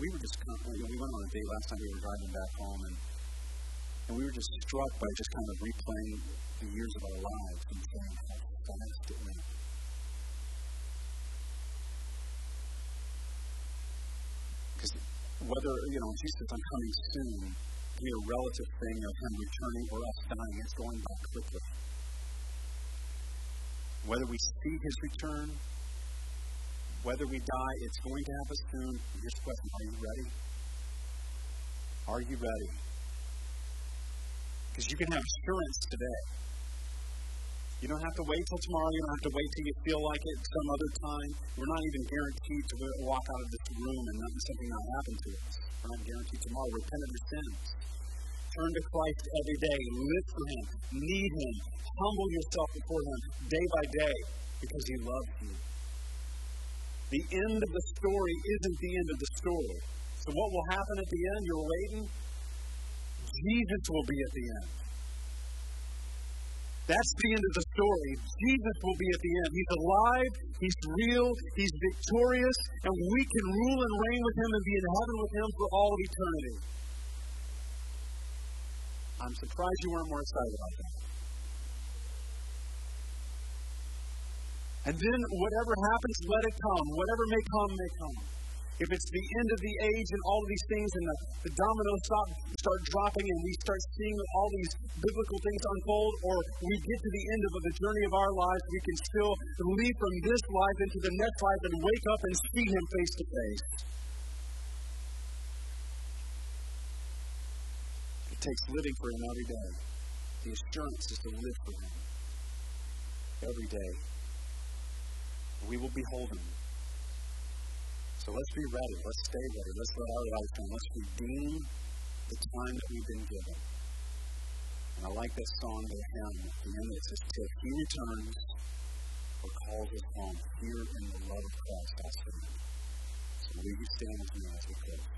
we were just kind of, you know, we went on a date last time. We were driving back home, and and we were just struck by just kind of replaying the years of our lives and saying how fast it went. Because whether you know Jesus, I'm coming soon, be a relative thing of Him returning or us dying, it's going by quickly. Whether we see His return whether we die, it's going to happen soon. Here's the question Are you ready? Are you ready? Because you can have assurance today. You don't have to wait till tomorrow. You don't have to wait till you feel like it some other time. We're not even guaranteed to walk out of this room and nothing, something not happen to us. We're not guaranteed tomorrow. Repent of your sins. Turn to Christ every day. Live for Him. Need Him. Humble yourself before Him day by day because He loves you. The end of the story isn't the end of the story. So, what will happen at the end? You're waiting. Jesus will be at the end. That's the end of the story. Jesus will be at the end. He's alive, He's real, He's victorious, and we can rule and reign with Him and be in heaven with Him for all of eternity. I'm surprised you weren't more excited about that. And then whatever happens, let it come. Whatever may come, may come. If it's the end of the age and all of these things, and the, the dominoes stop, start dropping, and we start seeing all these biblical things unfold, or we get to the end of the journey of our lives, we can still leave from this life into the next life and wake up and see Him face to face. It takes living for Him every day. The assurance is to live for Him every day we will behold him. So let's be ready. Let's stay ready. Let's let our life shine. Let's redeem the time that we've been given. And I like this song, hymn, at the end it says, Till he returns or calls us home, here in the love of Christ I stand. So Will you stand with me as we close?